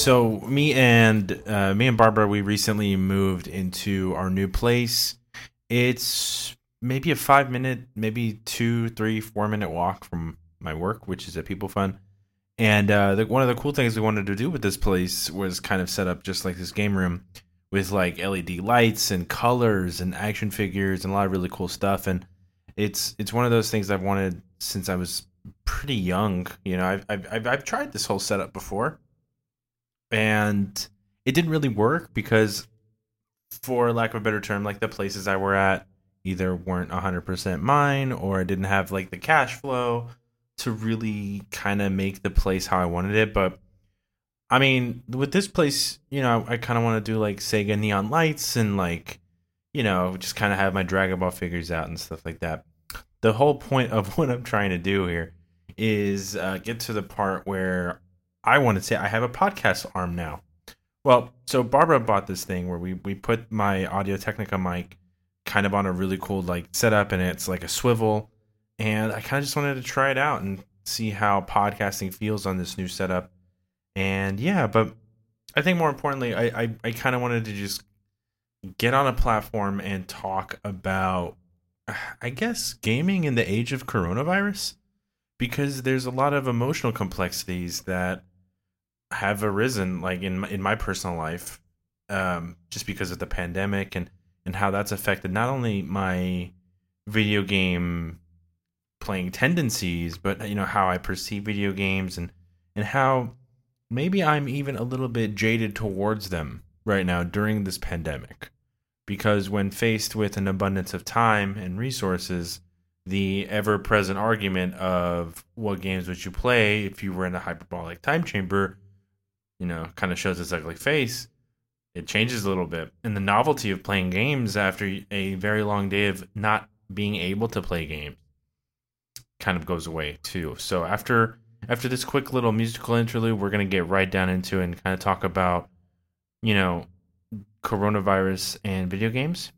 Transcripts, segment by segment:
So me and uh, me and Barbara, we recently moved into our new place. It's maybe a five minute, maybe two, three, four minute walk from my work, which is at People Fun. And uh, the, one of the cool things we wanted to do with this place was kind of set up just like this game room with like LED lights and colors and action figures and a lot of really cool stuff. And it's it's one of those things I've wanted since I was pretty young. You know, I've I've I've, I've tried this whole setup before, and it didn't really work because, for lack of a better term, like the places I were at either weren't 100% mine or I didn't have like the cash flow to really kind of make the place how I wanted it. But I mean, with this place, you know, I kind of want to do like Sega neon lights and like, you know, just kind of have my Dragon Ball figures out and stuff like that. The whole point of what I'm trying to do here is uh, get to the part where I want to say I have a podcast arm now. Well, so Barbara bought this thing where we we put my Audio Technica mic kind of on a really cool like setup and it's like a swivel and I kind of just wanted to try it out and see how podcasting feels on this new setup. And yeah, but I think more importantly, I I, I kind of wanted to just get on a platform and talk about I guess gaming in the age of coronavirus because there's a lot of emotional complexities that have arisen like in my, in my personal life um, just because of the pandemic and and how that's affected not only my video game playing tendencies, but you know how I perceive video games and and how maybe I'm even a little bit jaded towards them right now during this pandemic. Because when faced with an abundance of time and resources, the ever present argument of what games would you play if you were in a hyperbolic time chamber, you know, kind of shows its ugly face it changes a little bit. And the novelty of playing games after a very long day of not being able to play games kind of goes away too. So after after this quick little musical interlude, we're gonna get right down into and kind of talk about, you know, coronavirus and video games,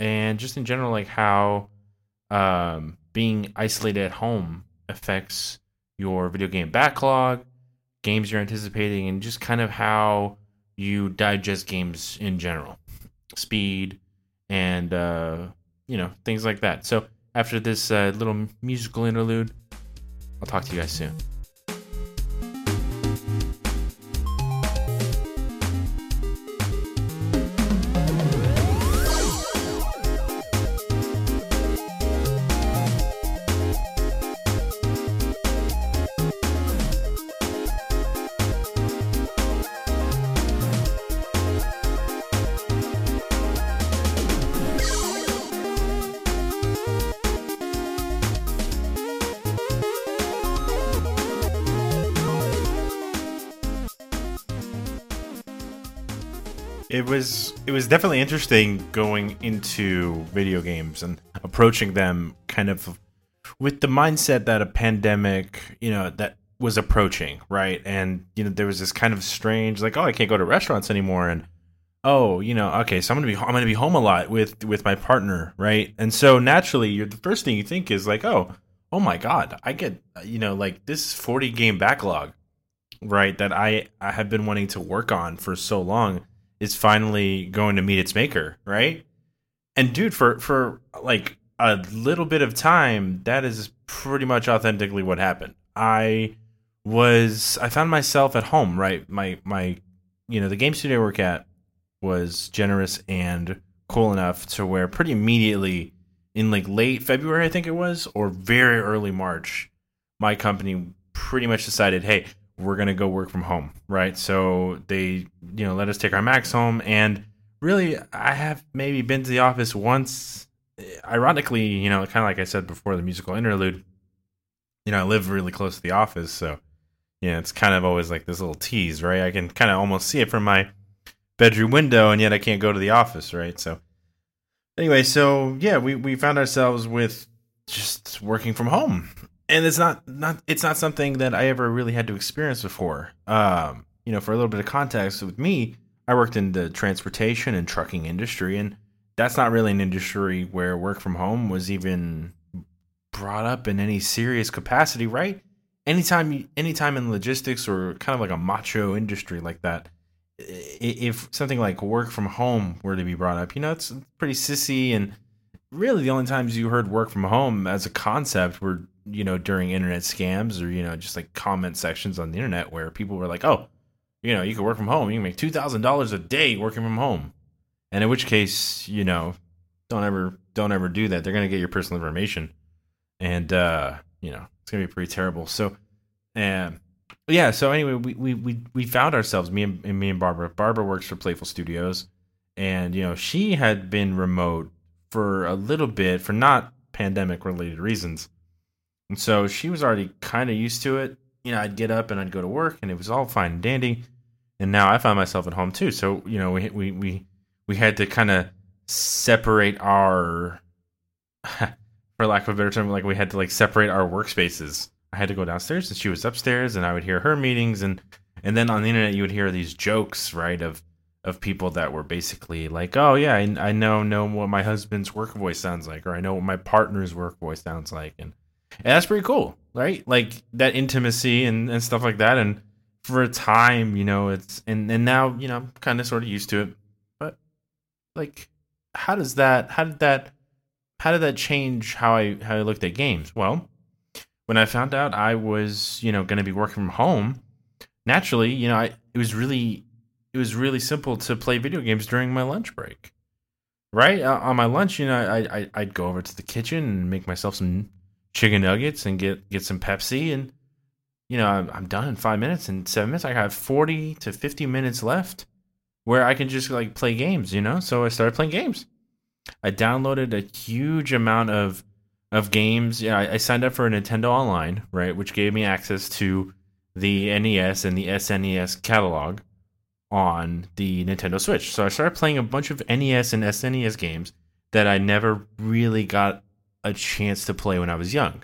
and just in general, like how um, being isolated at home affects your video game backlog, games you're anticipating, and just kind of how you digest games in general, speed, and uh, you know things like that. So after this uh, little musical interlude, I'll talk to you guys soon. It was it was definitely interesting going into video games and approaching them kind of with the mindset that a pandemic, you know, that was approaching, right? And you know, there was this kind of strange like, oh, I can't go to restaurants anymore and oh, you know, okay, so I'm to be I'm to be home a lot with with my partner, right? And so naturally, you're the first thing you think is like, oh, oh my god, I get you know, like this 40 game backlog, right, that I I have been wanting to work on for so long is finally going to meet its maker, right? And dude, for for like a little bit of time, that is pretty much authentically what happened. I was I found myself at home, right? My my you know, the game studio I work at was generous and cool enough to where pretty immediately in like late February, I think it was, or very early March, my company pretty much decided, hey, we're gonna go work from home, right? So they, you know, let us take our Macs home, and really, I have maybe been to the office once. Ironically, you know, kind of like I said before the musical interlude, you know, I live really close to the office, so yeah, it's kind of always like this little tease, right? I can kind of almost see it from my bedroom window, and yet I can't go to the office, right? So anyway, so yeah, we we found ourselves with just working from home and it's not not it's not something that I ever really had to experience before. Um, you know, for a little bit of context with me, I worked in the transportation and trucking industry, and that's not really an industry where work from home was even brought up in any serious capacity, right? anytime anytime in logistics or kind of like a macho industry like that, if something like work from home were to be brought up, you know, it's pretty sissy and really the only times you heard work from home as a concept were, you know, during internet scams or, you know, just like comment sections on the internet where people were like, oh, you know, you can work from home. You can make $2,000 a day working from home. And in which case, you know, don't ever, don't ever do that. They're going to get your personal information. And, uh, you know, it's going to be pretty terrible. So, and yeah. So anyway, we we we we found ourselves me and, and me and Barbara. Barbara works for Playful Studios, and you know she had been remote for a little bit for not pandemic related reasons, and so she was already kind of used to it. You know, I'd get up and I'd go to work, and it was all fine and dandy. And now I find myself at home too. So you know, we we we we had to kind of separate our, for lack of a better term, like we had to like separate our workspaces I had to go downstairs and she was upstairs and I would hear her meetings and and then on the internet you would hear these jokes, right, of of people that were basically like, "Oh yeah, I, I know know what my husband's work voice sounds like or I know what my partner's work voice sounds like." And, and that's pretty cool, right? Like that intimacy and and stuff like that and for a time, you know, it's and and now, you know, I'm kind of sort of used to it. But like how does that how did that how did that change how I how I looked at games? Well, when I found out I was, you know, going to be working from home, naturally, you know, I, it was really, it was really simple to play video games during my lunch break. Right uh, on my lunch, you know, I, I I'd go over to the kitchen and make myself some chicken nuggets and get get some Pepsi, and you know, I'm, I'm done in five minutes and seven minutes. I have forty to fifty minutes left where I can just like play games, you know. So I started playing games. I downloaded a huge amount of of games. Yeah, I, I signed up for a Nintendo Online, right, which gave me access to the NES and the SNES catalog on the Nintendo Switch. So I started playing a bunch of NES and SNES games that I never really got a chance to play when I was young.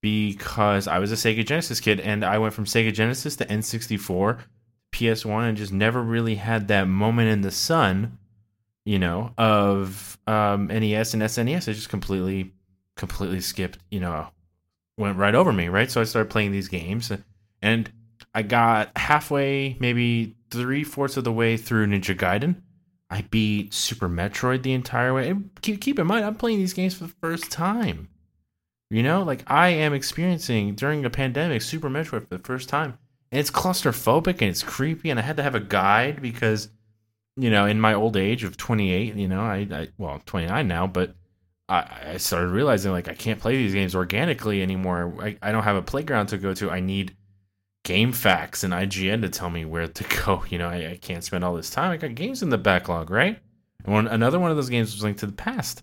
Because I was a Sega Genesis kid and I went from Sega Genesis to N64, PS1, and just never really had that moment in the sun, you know, of um, NES and SNES. I just completely completely skipped, you know, went right over me, right? So I started playing these games and I got halfway, maybe three fourths of the way through Ninja Gaiden. I beat Super Metroid the entire way. And keep, keep in mind, I'm playing these games for the first time. You know, like I am experiencing during a pandemic Super Metroid for the first time. And it's claustrophobic and it's creepy. And I had to have a guide because, you know, in my old age of 28, you know, I, I well, 29 now, but I, I started realizing like I can't play these games organically anymore. I, I don't have a playground to go to. I need GameFAQs and IGN to tell me where to go. You know, I, I can't spend all this time. I got games in the backlog, right? And one, another one of those games was Link to the Past.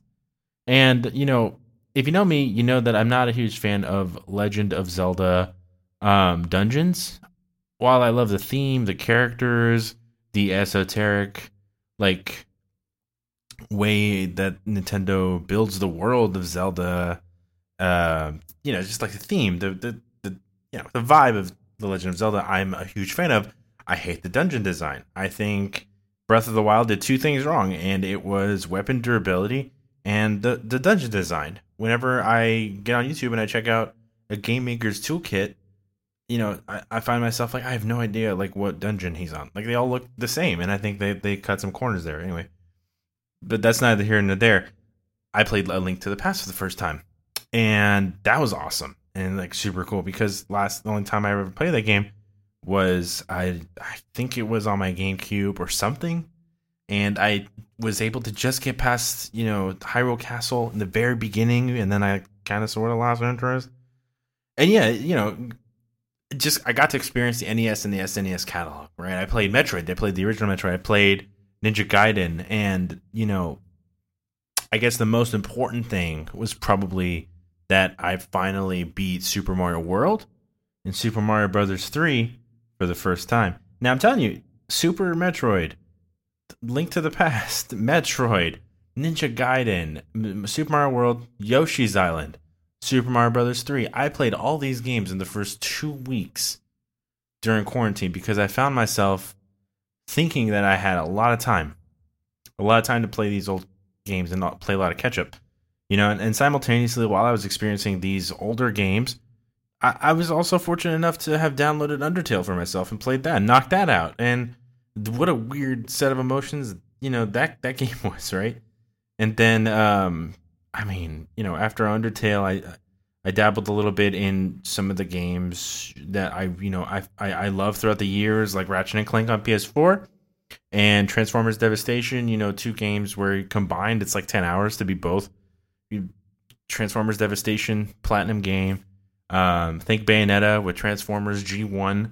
And, you know, if you know me, you know that I'm not a huge fan of Legend of Zelda um, dungeons. While I love the theme, the characters, the esoteric, like way that Nintendo builds the world of Zelda. Uh, you know, just like the theme, the the the you know the vibe of the Legend of Zelda. I'm a huge fan of. I hate the dungeon design. I think Breath of the Wild did two things wrong, and it was weapon durability and the the dungeon design. Whenever I get on YouTube and I check out a game maker's toolkit, you know, I, I find myself like I have no idea like what dungeon he's on. Like they all look the same, and I think they they cut some corners there. Anyway, but that's neither here nor there. I played A Link to the Past for the first time, and that was awesome and like super cool because last the only time I ever played that game was I I think it was on my GameCube or something, and I was able to just get past you know Hyrule Castle in the very beginning, and then I kind of sort of lost interest. And yeah, you know, just I got to experience the NES and the SNES catalog. Right, I played Metroid. I played the original Metroid. I played Ninja Gaiden, and you know, I guess the most important thing was probably that I finally beat Super Mario World and Super Mario Brothers 3 for the first time. Now I'm telling you, Super Metroid, Link to the Past, Metroid, Ninja Gaiden, Super Mario World, Yoshi's Island, Super Mario Brothers 3. I played all these games in the first 2 weeks during quarantine because I found myself thinking that I had a lot of time, a lot of time to play these old games and not play a lot of catch up. You know, and, and simultaneously, while I was experiencing these older games, I, I was also fortunate enough to have downloaded Undertale for myself and played that, knocked that out. And what a weird set of emotions, you know, that that game was, right? And then um I mean, you know, after Undertale I I dabbled a little bit in some of the games that I, you know, I I, I love throughout the years, like Ratchet and Clank on PS4 and Transformers Devastation. You know, two games where combined it's like ten hours to be both. Transformers Devastation platinum game. Um, think Bayonetta with Transformers G1.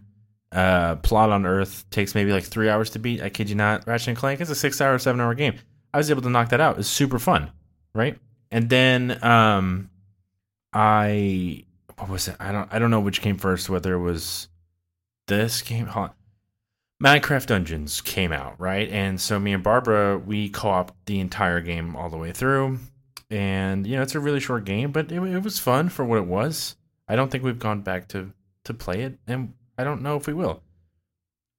Uh, Plot on Earth takes maybe like three hours to beat. I kid you not. Ratchet and Clank is a six hour, seven hour game. I was able to knock that out. It's super fun, right? And then um, I what was it? I don't I don't know which came first. Whether it was this game. Hold on. Minecraft Dungeons came out, right? And so me and Barbara we co-op the entire game all the way through, and you know it's a really short game, but it, it was fun for what it was. I don't think we've gone back to to play it, and I don't know if we will.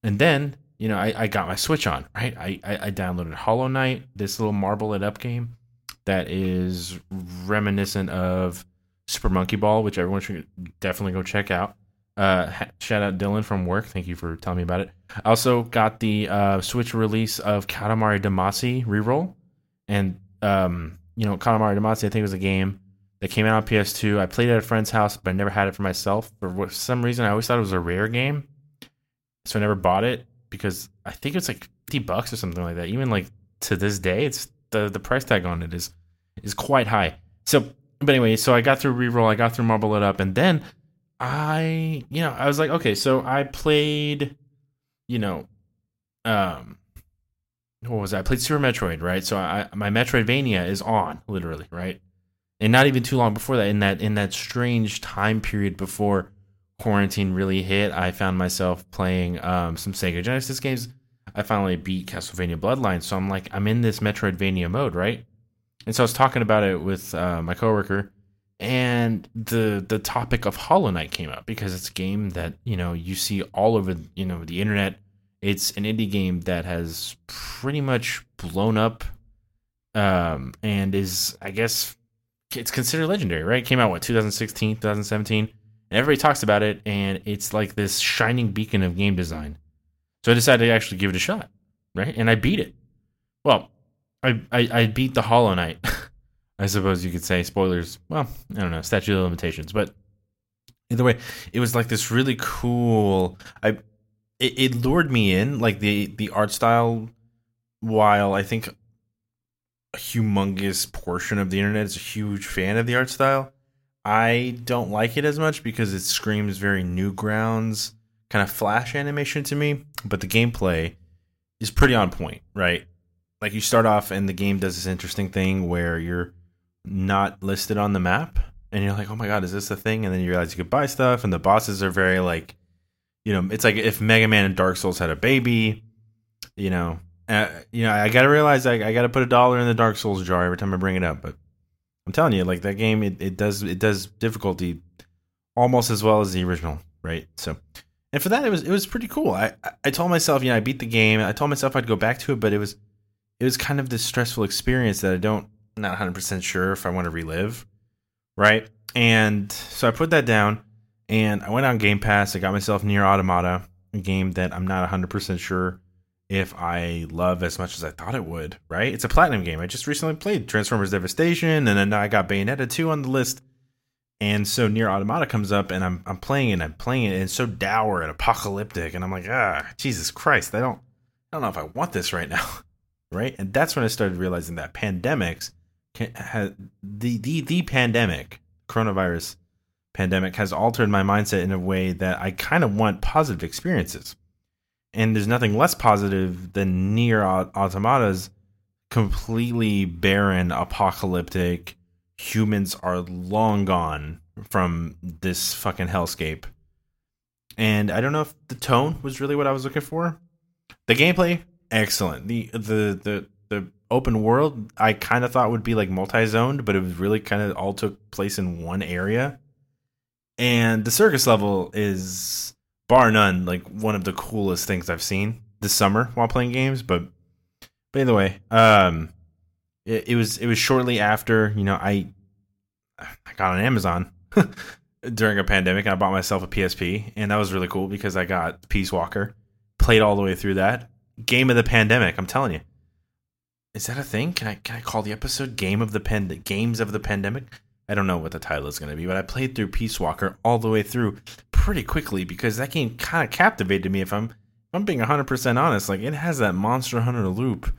And then you know I, I got my Switch on, right? I, I I downloaded Hollow Knight, this little marble it up game that is reminiscent of Super Monkey Ball, which everyone should definitely go check out. Uh, shout out Dylan from work. Thank you for telling me about it. I also got the uh, Switch release of Katamari Damacy reroll, and um, you know Katamari Damacy. I think it was a game that came out on PS2. I played it at a friend's house, but I never had it for myself. For some reason, I always thought it was a rare game, so I never bought it because I think it's like fifty bucks or something like that. Even like to this day, it's the the price tag on it is is quite high. So, but anyway, so I got through reroll, I got through Marble It Up, and then I, you know, I was like, okay, so I played, you know, um, what was that? I played Super Metroid, right? So I my Metroidvania is on, literally, right? And not even too long before that, in that in that strange time period before quarantine really hit, I found myself playing um, some Sega Genesis games. I finally beat Castlevania Bloodline, so I'm like, I'm in this Metroidvania mode, right? And so I was talking about it with uh, my coworker, and the the topic of Hollow Knight came up because it's a game that you know you see all over you know the internet. It's an indie game that has pretty much blown up, um, and is I guess it's considered legendary, right? It came out what 2016, 2017, and everybody talks about it, and it's like this shining beacon of game design. So I decided to actually give it a shot, right? And I beat it. Well, I, I, I beat the Hollow Knight. I suppose you could say spoilers. Well, I don't know, statute of limitations, but either way, it was like this really cool. I it, it lured me in, like the the art style. While I think a humongous portion of the internet is a huge fan of the art style, I don't like it as much because it screams very Newgrounds kind of flash animation to me. But the gameplay is pretty on point, right? like you start off and the game does this interesting thing where you're not listed on the map and you're like, oh my god, is this a thing? And then you realize you could buy stuff, and the bosses are very like, you know, it's like if Mega Man and Dark Souls had a baby, you know. Uh, you know, I got to realize I, I got to put a dollar in the Dark Souls jar every time I bring it up. But I'm telling you, like that game, it, it does it does difficulty almost as well as the original, right? So, and for that, it was it was pretty cool. I I told myself, you know, I beat the game. I told myself I'd go back to it, but it was it was kind of this stressful experience that I don't not 100% sure if I want to relive, right? And so I put that down and I went on Game Pass. I got myself NieR Automata, a game that I'm not 100% sure if I love as much as I thought it would, right? It's a platinum game. I just recently played Transformers Devastation and then I got Bayonetta 2 on the list. And so NieR Automata comes up and I'm I'm playing it, I'm playing it, and it's so dour and apocalyptic, and I'm like, ah, Jesus Christ, I don't I don't know if I want this right now. right? And that's when I started realizing that pandemics can, has the the the pandemic, coronavirus pandemic, has altered my mindset in a way that I kind of want positive experiences. And there's nothing less positive than NieR Automata's completely barren, apocalyptic. Humans are long gone from this fucking hellscape. And I don't know if the tone was really what I was looking for. The gameplay excellent. The the the the open world I kind of thought would be like multi-zoned, but it was really kind of all took place in one area. And the circus level is bar none like one of the coolest things I've seen this summer while playing games, but but either way, um it, it was it was shortly after, you know, I I got on Amazon during a pandemic, and I bought myself a PSP, and that was really cool because I got Peace Walker, played all the way through that. Game of the pandemic, I'm telling you. Is that a thing? Can I can I call the episode "Game of the Pand Games of the Pandemic"? I don't know what the title is going to be, but I played through Peace Walker all the way through pretty quickly because that game kind of captivated me. If I'm if I'm being 100 percent honest, like it has that Monster Hunter loop,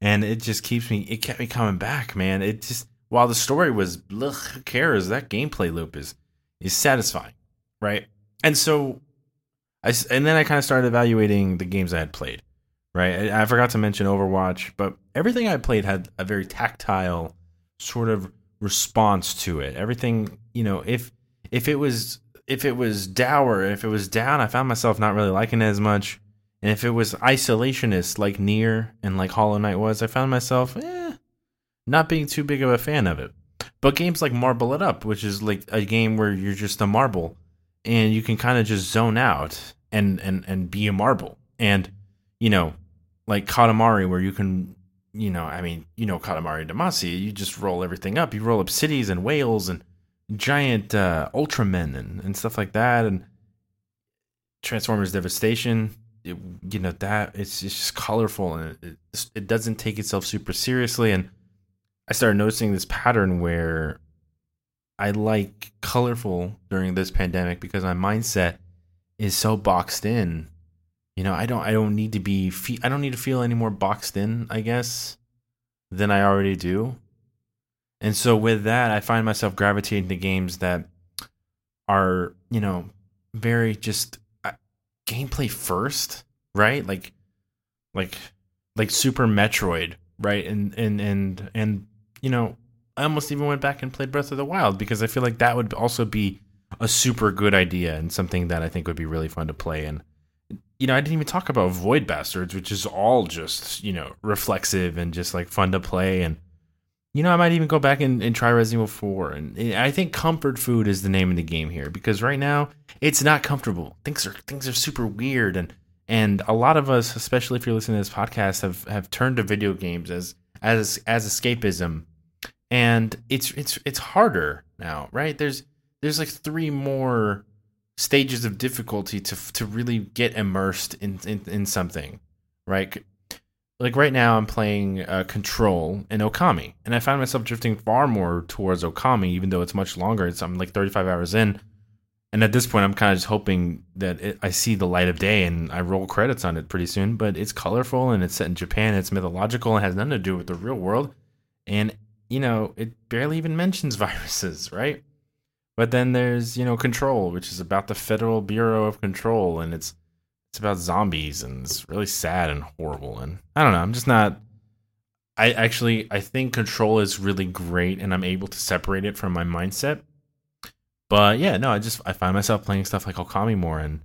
and it just keeps me. It kept me coming back, man. It just while the story was, ugh, who cares? That gameplay loop is is satisfying, right? And so, I and then I kind of started evaluating the games I had played, right? I, I forgot to mention Overwatch, but everything I played had a very tactile sort of response to it. Everything, you know, if if it was if it was dour, if it was down, I found myself not really liking it as much. And if it was isolationist like NieR and like Hollow Knight was, I found myself eh, not being too big of a fan of it. But games like Marble It Up, which is like a game where you're just a marble and you can kind of just zone out and and and be a marble. And you know, like Katamari where you can you know, I mean, you know Katamari Damacy, you just roll everything up. You roll up cities and whales and giant uh, Ultramen and, and stuff like that and Transformers Devastation. It, you know that it's, it's just colorful and it, it doesn't take itself super seriously and I started noticing this pattern where I like colorful during this pandemic because my mindset is so boxed in. You know, I don't I don't need to be fe- I don't need to feel any more boxed in, I guess, than I already do. And so with that, I find myself gravitating to games that are, you know, very just uh, gameplay first, right? Like like like Super Metroid, right? And and and and you know, I almost even went back and played Breath of the Wild because I feel like that would also be a super good idea and something that I think would be really fun to play. And you know, I didn't even talk about Void Bastards, which is all just you know reflexive and just like fun to play. And you know, I might even go back and, and try Resident Evil Four. And I think comfort food is the name of the game here because right now it's not comfortable. Things are things are super weird and. And a lot of us, especially if you're listening to this podcast, have, have turned to video games as as as escapism and it's it's it's harder now right there's there's like three more stages of difficulty to to really get immersed in in, in something right? Like right now i'm playing uh, control and okami and i find myself drifting far more towards okami even though it's much longer. It's i'm like 35 hours in and at this point i'm kind of just hoping that it, i see the light of day and i roll credits on it pretty soon but it's colorful and it's set in japan it's mythological and has nothing to do with the real world and you know it barely even mentions viruses right but then there's you know control which is about the federal bureau of control and it's it's about zombies and it's really sad and horrible and i don't know i'm just not i actually i think control is really great and i'm able to separate it from my mindset but yeah, no, I just I find myself playing stuff like Okami more and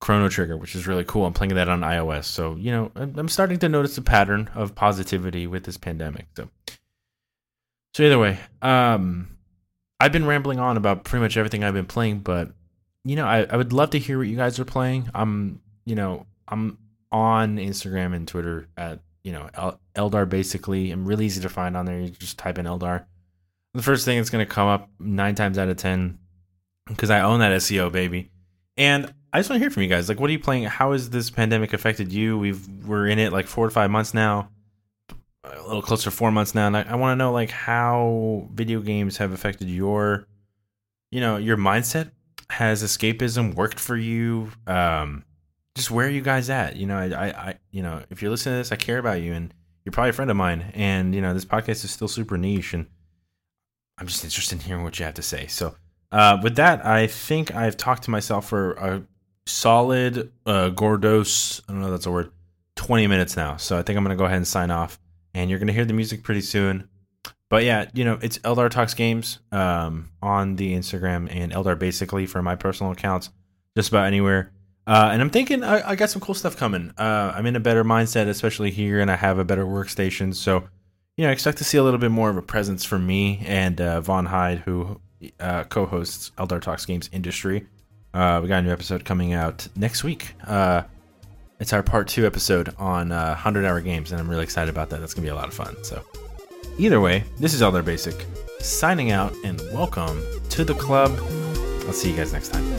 Chrono Trigger, which is really cool. I'm playing that on iOS, so you know I'm starting to notice a pattern of positivity with this pandemic. So, so either way, um, I've been rambling on about pretty much everything I've been playing, but you know I, I would love to hear what you guys are playing. I'm you know I'm on Instagram and Twitter at you know Eldar basically. I'm really easy to find on there. You just type in Eldar. The first thing that's going to come up nine times out of ten because I own that SEO baby. And I just want to hear from you guys. Like, what are you playing? How has this pandemic affected you? We've we're in it like four to five months now, a little closer to four months now, and I, I want to know like how video games have affected your, you know, your mindset. Has escapism worked for you? Um, just where are you guys at? You know, I, I, I, you know, if you're listening to this, I care about you, and you're probably a friend of mine, and you know, this podcast is still super niche, and I'm just interested in hearing what you have to say. So uh, with that, I think I've talked to myself for a solid uh, Gordos. I don't know that's a word. Twenty minutes now, so I think I'm gonna go ahead and sign off. And you're gonna hear the music pretty soon. But yeah, you know, it's Eldar Talks Games um, on the Instagram and Eldar basically for my personal accounts, just about anywhere. Uh, and I'm thinking I, I, got some cool stuff coming. Uh, I'm in a better mindset, especially here, and I have a better workstation. So, you know, expect to see a little bit more of a presence from me and uh, Vaughn Hyde, who uh, co-hosts Eldar Talks Games Industry. Uh, we got a new episode coming out next week. It's our part two episode on uh, 100 hour games, and I'm really excited about that. That's going to be a lot of fun. So, either way, this is Eldar Basic signing out, and welcome to the club. I'll see you guys next time.